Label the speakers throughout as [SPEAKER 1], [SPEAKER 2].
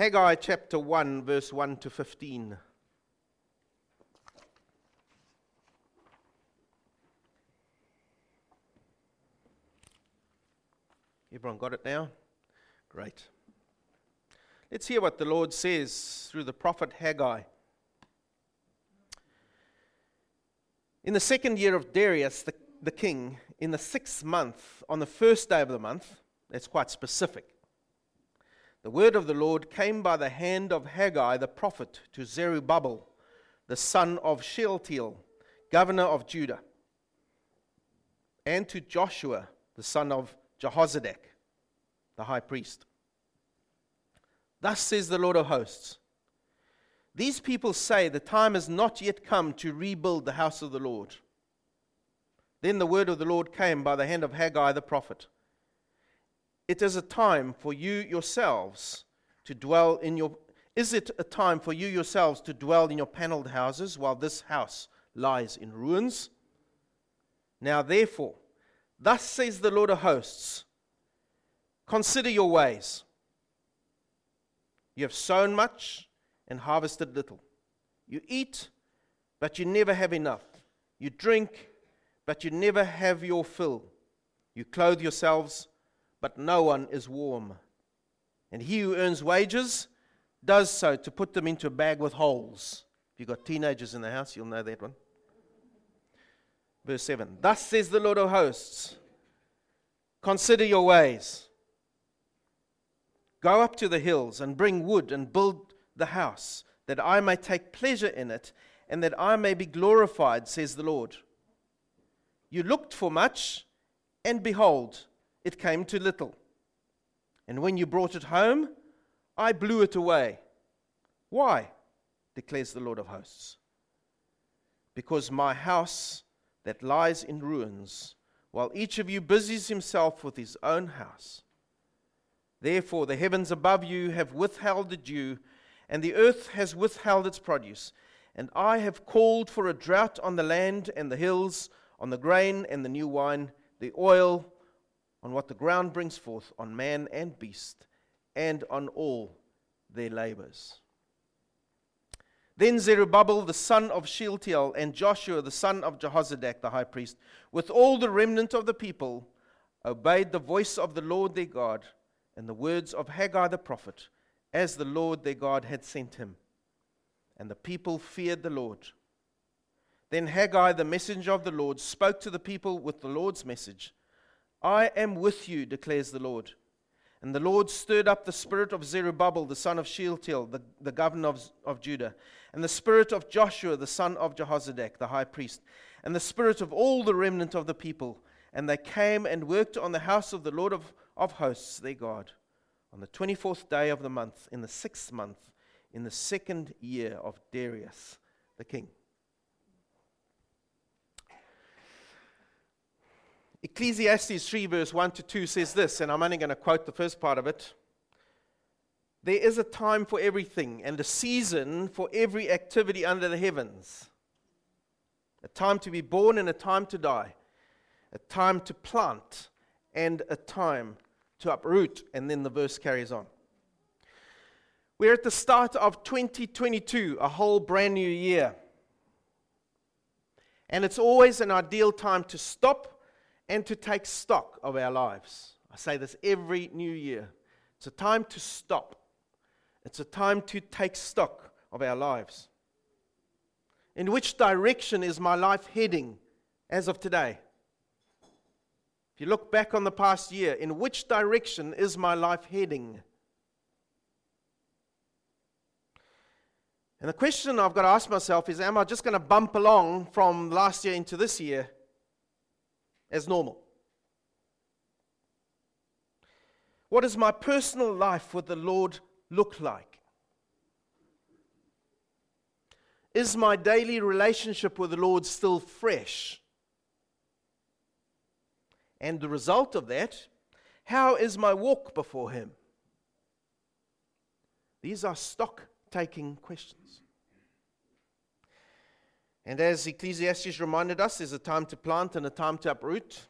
[SPEAKER 1] Haggai chapter 1, verse 1 to 15. Everyone got it now? Great. Let's hear what the Lord says through the prophet Haggai. In the second year of Darius, the, the king, in the sixth month, on the first day of the month, that's quite specific, the word of the Lord came by the hand of Haggai the prophet to Zerubbabel, the son of Shealtiel, governor of Judah, and to Joshua, the son of Jehozadak, the high priest. Thus says the Lord of hosts These people say the time has not yet come to rebuild the house of the Lord. Then the word of the Lord came by the hand of Haggai the prophet. It is a time for you yourselves to dwell in your. Is it a time for you yourselves to dwell in your paneled houses while this house lies in ruins? Now, therefore, thus says the Lord of hosts Consider your ways. You have sown much and harvested little. You eat, but you never have enough. You drink, but you never have your fill. You clothe yourselves, but no one is warm. And he who earns wages does so to put them into a bag with holes. If you've got teenagers in the house, you'll know that one. Verse 7 Thus says the Lord of hosts Consider your ways. Go up to the hills and bring wood and build the house, that I may take pleasure in it, and that I may be glorified, says the Lord. You looked for much, and behold, it came to little. And when you brought it home, I blew it away. Why? declares the Lord of hosts. Because my house that lies in ruins, while each of you busies himself with his own house. Therefore, the heavens above you have withheld the dew, and the earth has withheld its produce. And I have called for a drought on the land and the hills, on the grain and the new wine, the oil, on what the ground brings forth, on man and beast, and on all their labors. Then Zerubbabel the son of Shealtiel and Joshua the son of Jehozadak the high priest, with all the remnant of the people, obeyed the voice of the Lord their God and the words of Haggai the prophet, as the Lord their God had sent him. And the people feared the Lord. Then Haggai, the messenger of the Lord, spoke to the people with the Lord's message I am with you, declares the Lord. And the Lord stirred up the spirit of Zerubbabel, the son of Shealtiel, the, the governor of, of Judah, and the spirit of Joshua, the son of Jehozadak, the high priest, and the spirit of all the remnant of the people. And they came and worked on the house of the Lord of, of hosts, their God, on the 24th day of the month, in the sixth month, in the second year of Darius the king. Ecclesiastes 3, verse 1 to 2 says this, and I'm only going to quote the first part of it. There is a time for everything and a season for every activity under the heavens. A time to be born and a time to die. A time to plant and a time to uproot. And then the verse carries on. We're at the start of 2022, a whole brand new year. And it's always an ideal time to stop and to take stock of our lives. I say this every new year. It's a time to stop, it's a time to take stock of our lives. In which direction is my life heading as of today? If you look back on the past year, in which direction is my life heading? And the question I've got to ask myself is Am I just going to bump along from last year into this year as normal? What does my personal life with the Lord look like? Is my daily relationship with the Lord still fresh? And the result of that, how is my walk before Him? These are stock taking questions. And as Ecclesiastes reminded us, there's a time to plant and a time to uproot.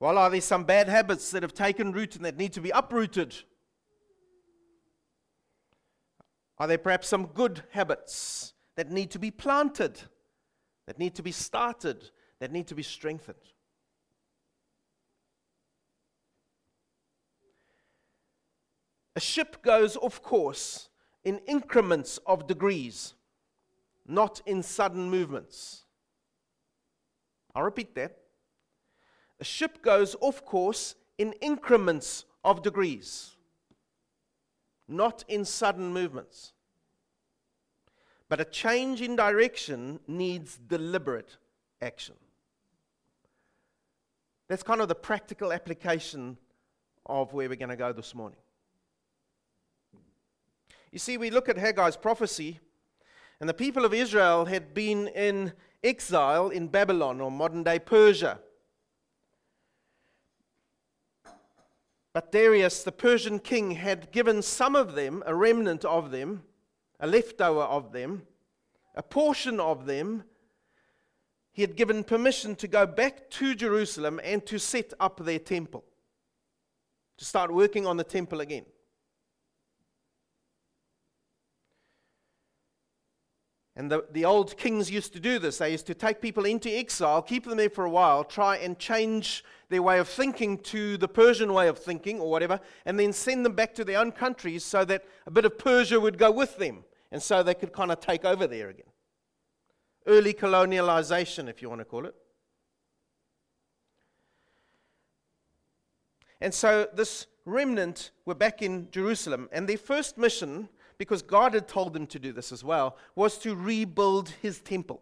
[SPEAKER 1] Well, are there some bad habits that have taken root and that need to be uprooted? Are there perhaps some good habits that need to be planted, that need to be started, that need to be strengthened? A ship goes off course in increments of degrees, not in sudden movements. I'll repeat that. A ship goes off course in increments of degrees, not in sudden movements. But a change in direction needs deliberate action. That's kind of the practical application of where we're going to go this morning. You see, we look at Haggai's prophecy, and the people of Israel had been in exile in Babylon or modern day Persia. But Darius, the Persian king, had given some of them, a remnant of them, a leftover of them, a portion of them, he had given permission to go back to Jerusalem and to set up their temple, to start working on the temple again. And the, the old kings used to do this. They used to take people into exile, keep them there for a while, try and change their way of thinking to the Persian way of thinking or whatever, and then send them back to their own countries so that a bit of Persia would go with them. And so they could kind of take over there again. Early colonialization, if you want to call it. And so this remnant were back in Jerusalem, and their first mission because God had told them to do this as well, was to rebuild his temple.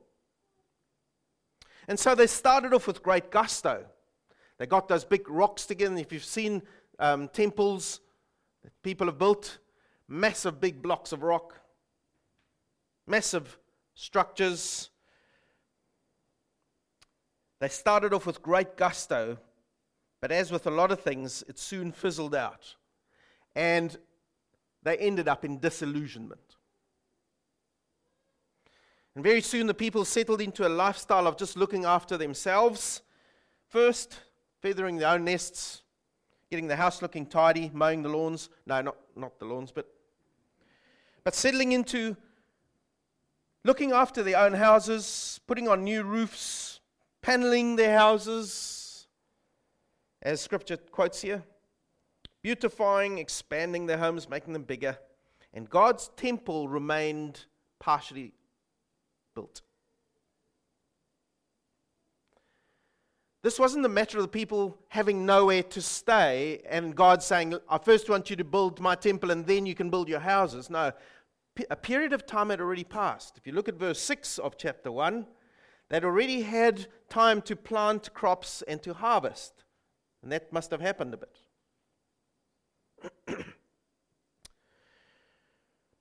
[SPEAKER 1] And so they started off with great gusto. They got those big rocks together. If you've seen um, temples that people have built, massive big blocks of rock, massive structures. They started off with great gusto, but as with a lot of things, it soon fizzled out. And they ended up in disillusionment. And very soon the people settled into a lifestyle of just looking after themselves first, feathering their own nests, getting the house looking tidy, mowing the lawns. No, not, not the lawns, but, but settling into looking after their own houses, putting on new roofs, paneling their houses, as scripture quotes here beautifying, expanding their homes, making them bigger. And God's temple remained partially built. This wasn't the matter of the people having nowhere to stay and God saying, I first want you to build my temple and then you can build your houses. No, a period of time had already passed. If you look at verse 6 of chapter 1, they'd already had time to plant crops and to harvest. And that must have happened a bit.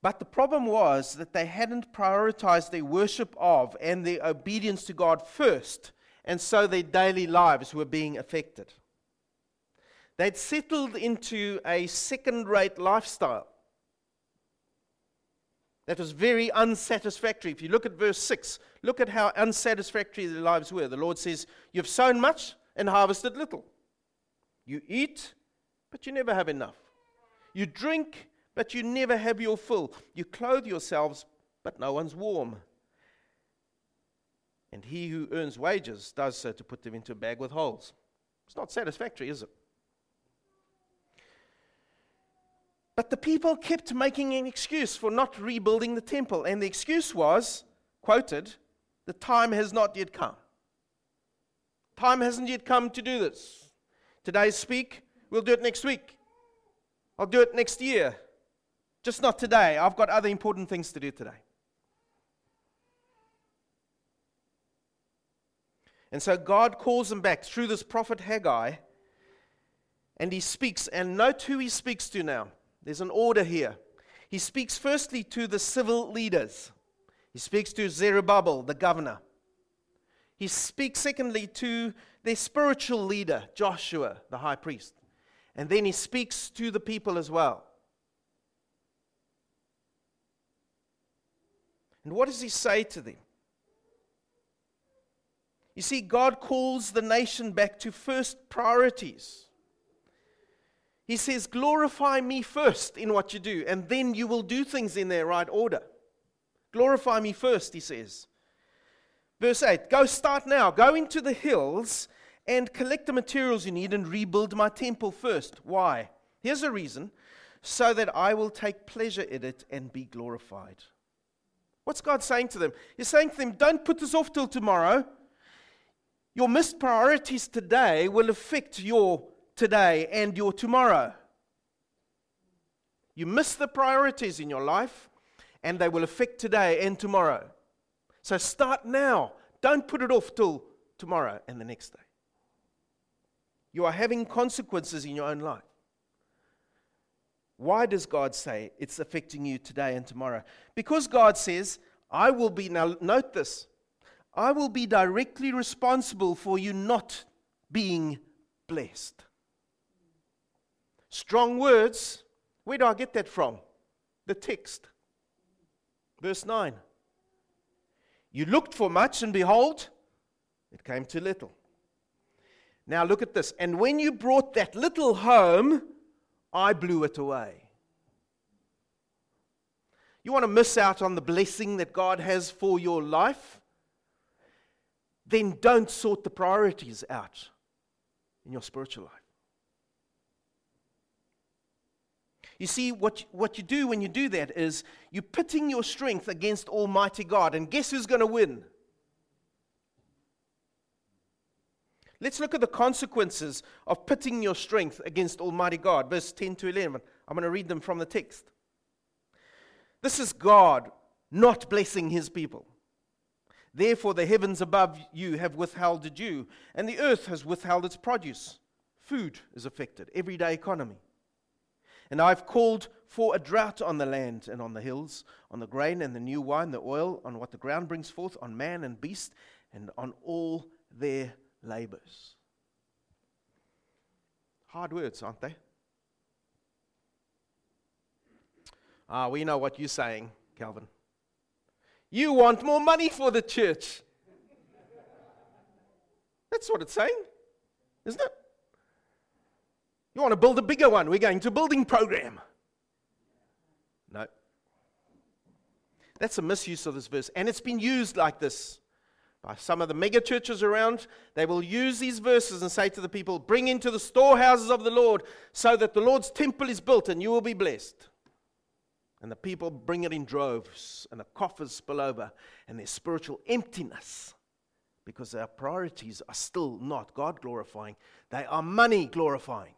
[SPEAKER 1] But the problem was that they hadn't prioritized their worship of and their obedience to God first, and so their daily lives were being affected. They'd settled into a second rate lifestyle that was very unsatisfactory. If you look at verse 6, look at how unsatisfactory their lives were. The Lord says, You've sown much and harvested little. You eat, but you never have enough. You drink, but you never have your fill. You clothe yourselves, but no one's warm. And he who earns wages does so to put them into a bag with holes. It's not satisfactory, is it? But the people kept making an excuse for not rebuilding the temple. And the excuse was, quoted, the time has not yet come. Time hasn't yet come to do this. Today speak, we'll do it next week. I'll do it next year. Just not today. I've got other important things to do today. And so God calls him back through this prophet Haggai, and he speaks. And note who he speaks to now. There's an order here. He speaks firstly to the civil leaders, he speaks to Zerubbabel, the governor. He speaks secondly to their spiritual leader, Joshua, the high priest. And then he speaks to the people as well. And what does he say to them? You see, God calls the nation back to first priorities. He says, Glorify me first in what you do, and then you will do things in their right order. Glorify me first, he says. Verse 8 Go start now, go into the hills and collect the materials you need and rebuild my temple first. Why? Here's a reason so that I will take pleasure in it and be glorified. What's God saying to them? He's saying to them, Don't put this off till tomorrow. Your missed priorities today will affect your today and your tomorrow. You miss the priorities in your life, and they will affect today and tomorrow. So start now. Don't put it off till tomorrow and the next day. You are having consequences in your own life. Why does God say it's affecting you today and tomorrow? Because God says, I will be, now note this, I will be directly responsible for you not being blessed. Strong words. Where do I get that from? The text. Verse 9. You looked for much, and behold, it came to little. Now look at this. And when you brought that little home, I blew it away. You want to miss out on the blessing that God has for your life? Then don't sort the priorities out in your spiritual life. You see, what, what you do when you do that is you're pitting your strength against Almighty God. And guess who's going to win? Let's look at the consequences of pitting your strength against Almighty God. Verse 10 to 11. I'm going to read them from the text. This is God not blessing his people. Therefore, the heavens above you have withheld the dew, and the earth has withheld its produce. Food is affected, everyday economy. And I've called for a drought on the land and on the hills, on the grain and the new wine, the oil, on what the ground brings forth, on man and beast, and on all their labors. Hard words, aren't they? Ah, we know what you're saying, Calvin. You want more money for the church. That's what it's saying, isn't it? You want to build a bigger one? We're going to building program. No. That's a misuse of this verse. And it's been used like this by some of the mega churches around. They will use these verses and say to the people, Bring into the storehouses of the Lord so that the Lord's temple is built and you will be blessed. And the people bring it in droves, and the coffers spill over, and there's spiritual emptiness because our priorities are still not God glorifying, they are money glorifying.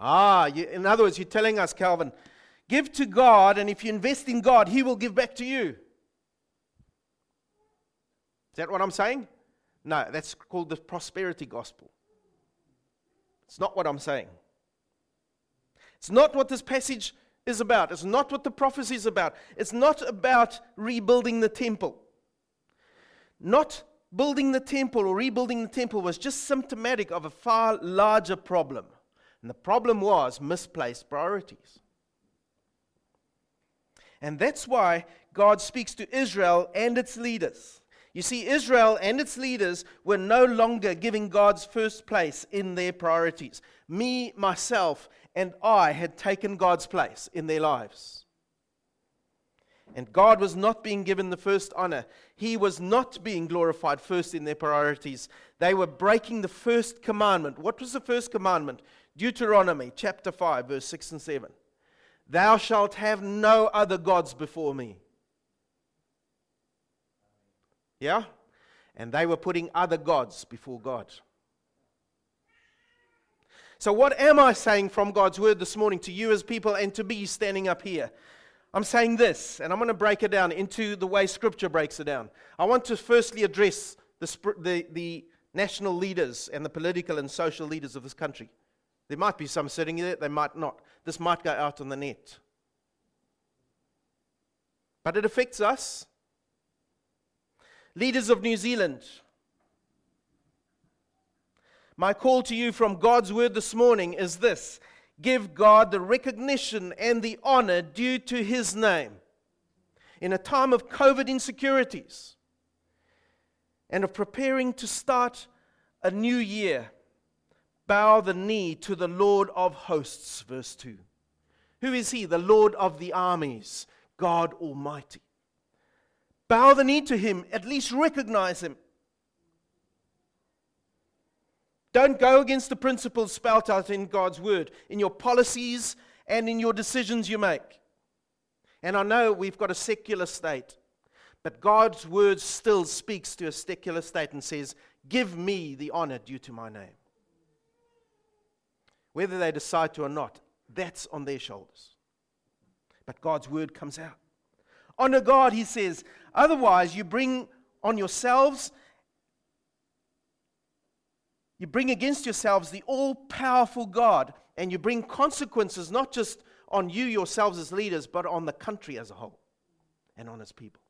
[SPEAKER 1] Ah, you, in other words, you're telling us, Calvin, give to God, and if you invest in God, He will give back to you. Is that what I'm saying? No, that's called the prosperity gospel. It's not what I'm saying. It's not what this passage is about. It's not what the prophecy is about. It's not about rebuilding the temple. Not building the temple or rebuilding the temple was just symptomatic of a far larger problem. And the problem was misplaced priorities. And that's why God speaks to Israel and its leaders. You see, Israel and its leaders were no longer giving God's first place in their priorities. Me, myself, and I had taken God's place in their lives. And God was not being given the first honor. He was not being glorified first in their priorities. They were breaking the first commandment. What was the first commandment? Deuteronomy chapter 5, verse 6 and 7. Thou shalt have no other gods before me. Yeah? And they were putting other gods before God. So, what am I saying from God's word this morning to you as people and to me standing up here? I'm saying this, and I'm going to break it down into the way Scripture breaks it down. I want to firstly address the, the, the national leaders and the political and social leaders of this country. There might be some sitting there, they might not. This might go out on the net. But it affects us. Leaders of New Zealand. My call to you from God's word this morning is this give God the recognition and the honor due to his name. In a time of COVID insecurities and of preparing to start a new year, bow the knee to the Lord of hosts. Verse 2. Who is he? The Lord of the armies, God Almighty. Bow the knee to him, at least recognize him. Don't go against the principles spelt out in God's word, in your policies and in your decisions you make. And I know we've got a secular state, but God's word still speaks to a secular state and says, Give me the honor due to my name. Whether they decide to or not, that's on their shoulders. But God's word comes out. Honor God, he says. Otherwise, you bring on yourselves, you bring against yourselves the all powerful God, and you bring consequences not just on you yourselves as leaders, but on the country as a whole and on its people.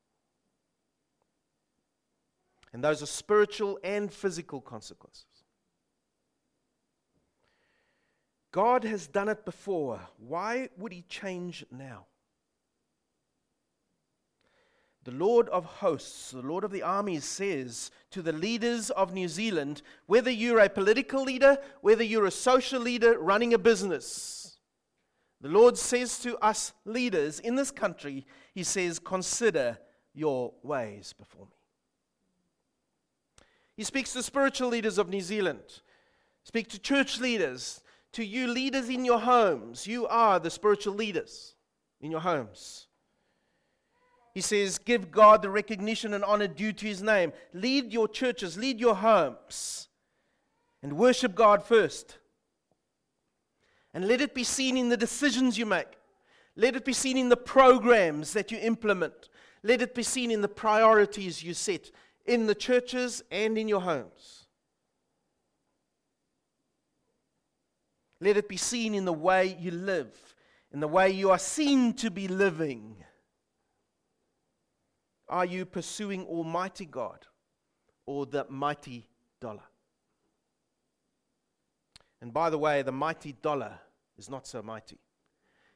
[SPEAKER 1] And those are spiritual and physical consequences. God has done it before. Why would he change now? The Lord of hosts, the Lord of the armies says to the leaders of New Zealand whether you're a political leader, whether you're a social leader running a business, the Lord says to us leaders in this country, He says, Consider your ways before me. He speaks to spiritual leaders of New Zealand, speak to church leaders, to you leaders in your homes. You are the spiritual leaders in your homes. He says, Give God the recognition and honor due to his name. Lead your churches, lead your homes, and worship God first. And let it be seen in the decisions you make. Let it be seen in the programs that you implement. Let it be seen in the priorities you set in the churches and in your homes. Let it be seen in the way you live, in the way you are seen to be living. Are you pursuing Almighty God or the mighty dollar? And by the way, the mighty dollar is not so mighty.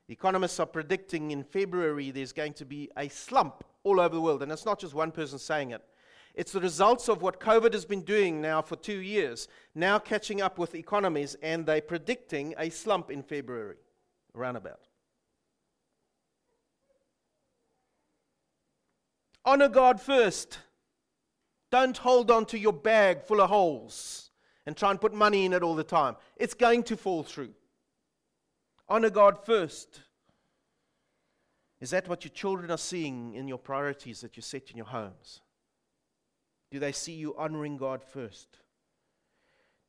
[SPEAKER 1] Economists are predicting in February there's going to be a slump all over the world. And it's not just one person saying it. It's the results of what COVID has been doing now for two years, now catching up with economies, and they're predicting a slump in February, roundabout. Honor God first. Don't hold on to your bag full of holes and try and put money in it all the time. It's going to fall through. Honor God first. Is that what your children are seeing in your priorities that you set in your homes? Do they see you honoring God first?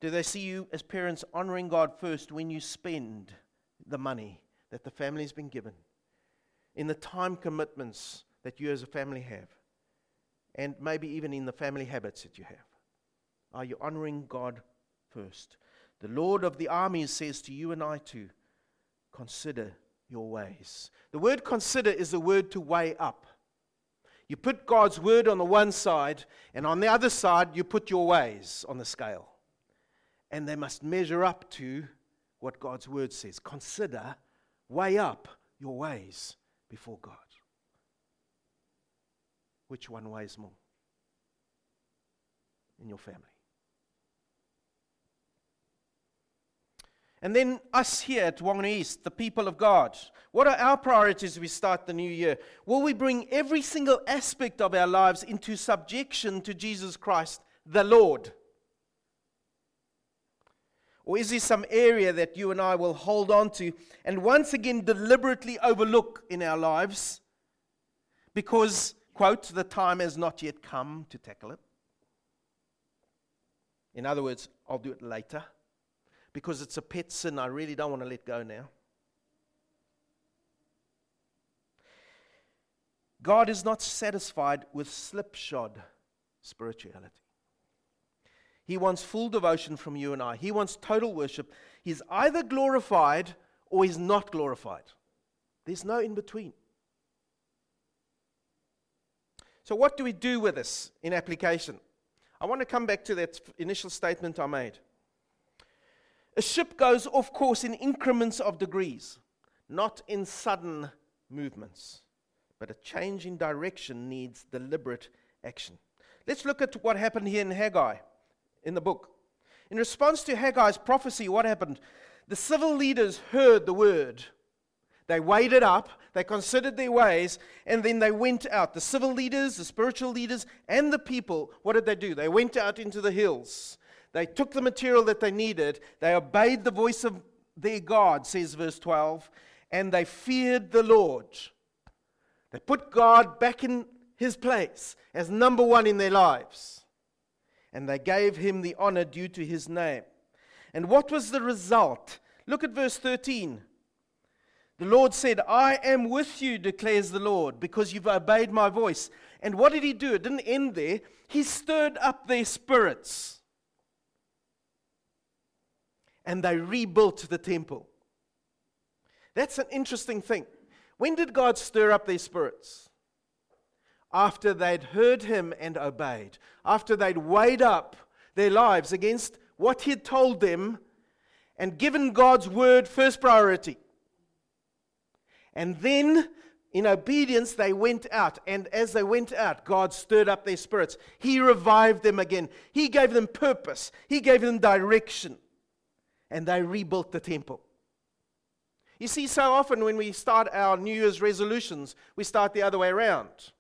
[SPEAKER 1] Do they see you as parents honoring God first when you spend the money that the family's been given, in the time commitments that you as a family have, and maybe even in the family habits that you have? Are you honoring God first? The Lord of the armies says to you and I too, consider your ways. The word consider is the word to weigh up. You put God's word on the one side, and on the other side, you put your ways on the scale. And they must measure up to what God's word says. Consider, weigh up your ways before God. Which one weighs more in your family? And then us here at Whanganui East, the people of God. What are our priorities as we start the new year? Will we bring every single aspect of our lives into subjection to Jesus Christ, the Lord? Or is there some area that you and I will hold on to and once again deliberately overlook in our lives because, quote, the time has not yet come to tackle it? In other words, I'll do it later because it's a pet sin I really don't want to let go now. God is not satisfied with slipshod spirituality. He wants full devotion from you and I. He wants total worship. He's either glorified or he's not glorified. There's no in between. So, what do we do with this in application? I want to come back to that initial statement I made. A ship goes off course in increments of degrees, not in sudden movements. But a change in direction needs deliberate action. Let's look at what happened here in Haggai in the book. In response to Haggai's prophecy, what happened? The civil leaders heard the word. They weighed it up, they considered their ways, and then they went out. The civil leaders, the spiritual leaders, and the people, what did they do? They went out into the hills. They took the material that they needed. They obeyed the voice of their God, says verse 12, and they feared the Lord. They put God back in his place as number one in their lives. And they gave him the honor due to his name. And what was the result? Look at verse 13. The Lord said, I am with you, declares the Lord, because you've obeyed my voice. And what did he do? It didn't end there. He stirred up their spirits. And they rebuilt the temple. That's an interesting thing. When did God stir up their spirits? After they'd heard him and obeyed, after they'd weighed up their lives against what he had told them and given God's word first priority. And then, in obedience, they went out. And as they went out, God stirred up their spirits. He revived them again. He gave them purpose, He gave them direction. And they rebuilt the temple. You see, so often when we start our New Year's resolutions, we start the other way around.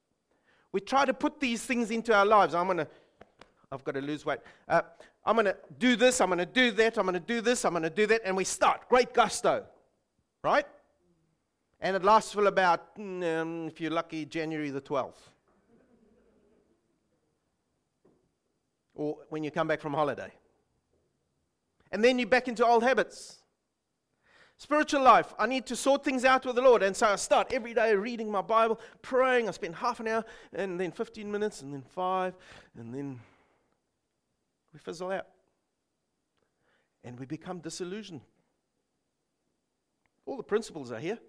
[SPEAKER 1] We try to put these things into our lives. I'm going to, I've got to lose weight. Uh, I'm going to do this, I'm going to do that, I'm going to do this, I'm going to do that, and we start. Great gusto, right? And it lasts for about, mm, um, if you're lucky, January the 12th. Or when you come back from holiday. And then you're back into old habits. Spiritual life, I need to sort things out with the Lord. And so I start every day reading my Bible, praying. I spend half an hour, and then 15 minutes, and then five, and then we fizzle out. And we become disillusioned. All the principles are here.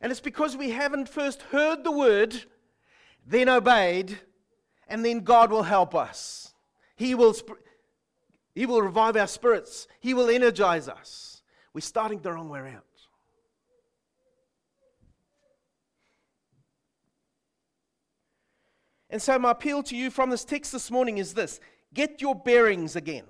[SPEAKER 1] And it's because we haven't first heard the word, then obeyed, and then God will help us. He will, sp- he will revive our spirits, He will energize us. We're starting the wrong way around. And so, my appeal to you from this text this morning is this Get your bearings again.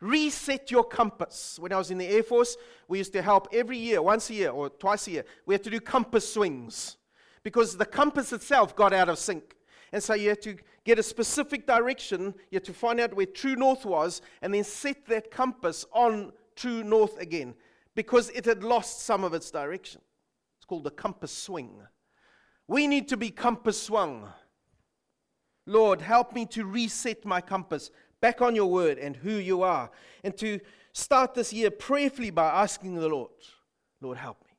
[SPEAKER 1] Reset your compass. When I was in the Air Force, we used to help every year, once a year or twice a year, we had to do compass swings because the compass itself got out of sync. And so you had to get a specific direction, you had to find out where true north was, and then set that compass on true north again because it had lost some of its direction. It's called the compass swing. We need to be compass swung. Lord, help me to reset my compass back on your word and who you are. And to start this year prayerfully by asking the Lord, Lord, help me.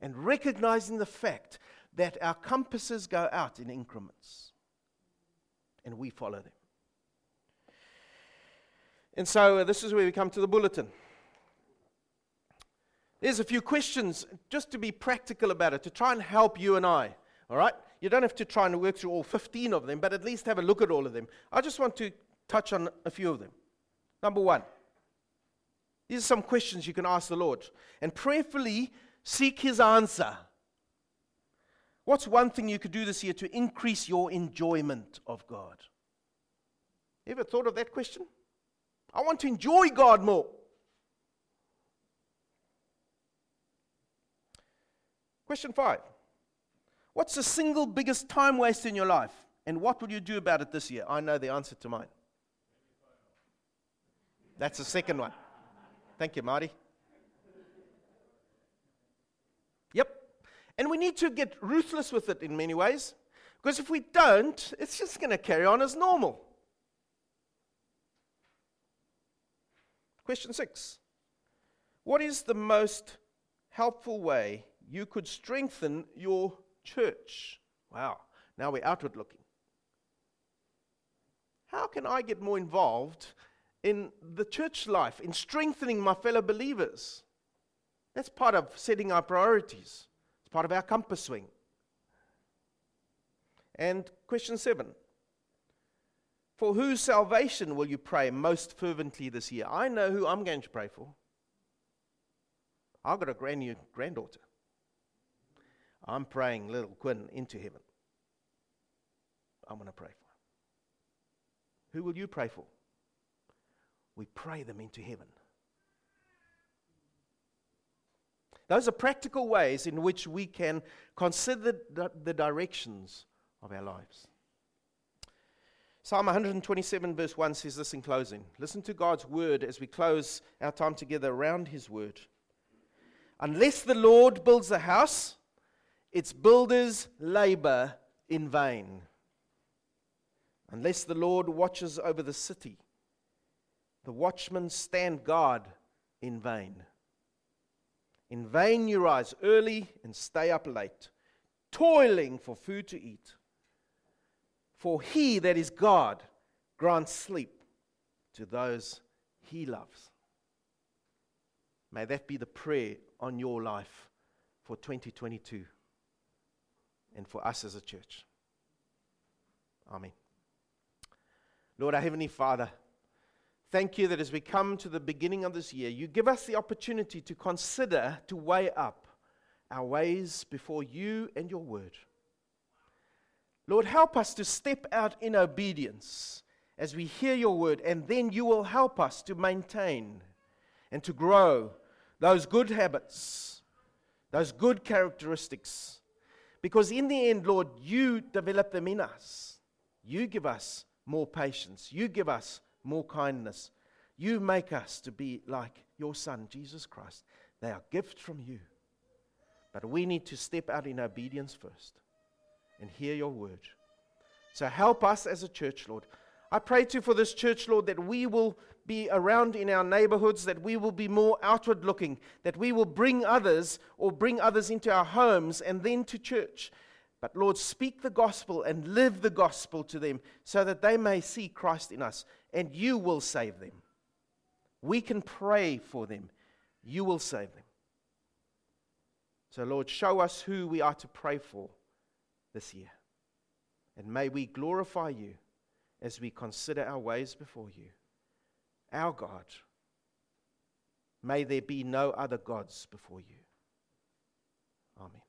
[SPEAKER 1] And recognizing the fact that our compasses go out in increments and we follow them. And so uh, this is where we come to the bulletin. There's a few questions just to be practical about it, to try and help you and I. All right? You don't have to try and work through all 15 of them, but at least have a look at all of them. I just want to touch on a few of them. Number one, these are some questions you can ask the Lord and prayerfully seek His answer. What's one thing you could do this year to increase your enjoyment of God? You ever thought of that question? I want to enjoy God more. Question five What's the single biggest time waste in your life? And what will you do about it this year? I know the answer to mine. That's the second one. Thank you, Marty. Yep. And we need to get ruthless with it in many ways. Because if we don't, it's just going to carry on as normal. Question six What is the most helpful way you could strengthen your church. Wow, now we're outward looking. How can I get more involved in the church life, in strengthening my fellow believers? That's part of setting our priorities, it's part of our compass swing. And question seven For whose salvation will you pray most fervently this year? I know who I'm going to pray for. I've got a grand new granddaughter. I'm praying little Quinn into heaven. I'm going to pray for him. Who will you pray for we pray them into heaven. Those are practical ways in which we can consider the directions of our lives. Psalm 127, verse 1 says this in closing. Listen to God's word as we close our time together around his word. Unless the Lord builds a house, its builders labor in vain. Unless the Lord watches over the city, the watchmen stand guard in vain. In vain you rise early and stay up late, toiling for food to eat. For he that is God grants sleep to those he loves. May that be the prayer on your life for 2022 and for us as a church. Amen. Lord, our Heavenly Father, thank you that as we come to the beginning of this year, you give us the opportunity to consider, to weigh up our ways before you and your word. Lord, help us to step out in obedience as we hear your word, and then you will help us to maintain and to grow those good habits, those good characteristics. Because in the end, Lord, you develop them in us. You give us more patience, you give us more kindness. You make us to be like your Son, Jesus Christ. They are gifts from you. But we need to step out in obedience first and hear your word. So help us as a church, Lord. I pray too for this church, Lord, that we will be around in our neighborhoods, that we will be more outward looking, that we will bring others or bring others into our homes and then to church. But Lord, speak the gospel and live the gospel to them so that they may see Christ in us and you will save them. We can pray for them, you will save them. So, Lord, show us who we are to pray for this year. And may we glorify you as we consider our ways before you. Our God, may there be no other gods before you. Amen.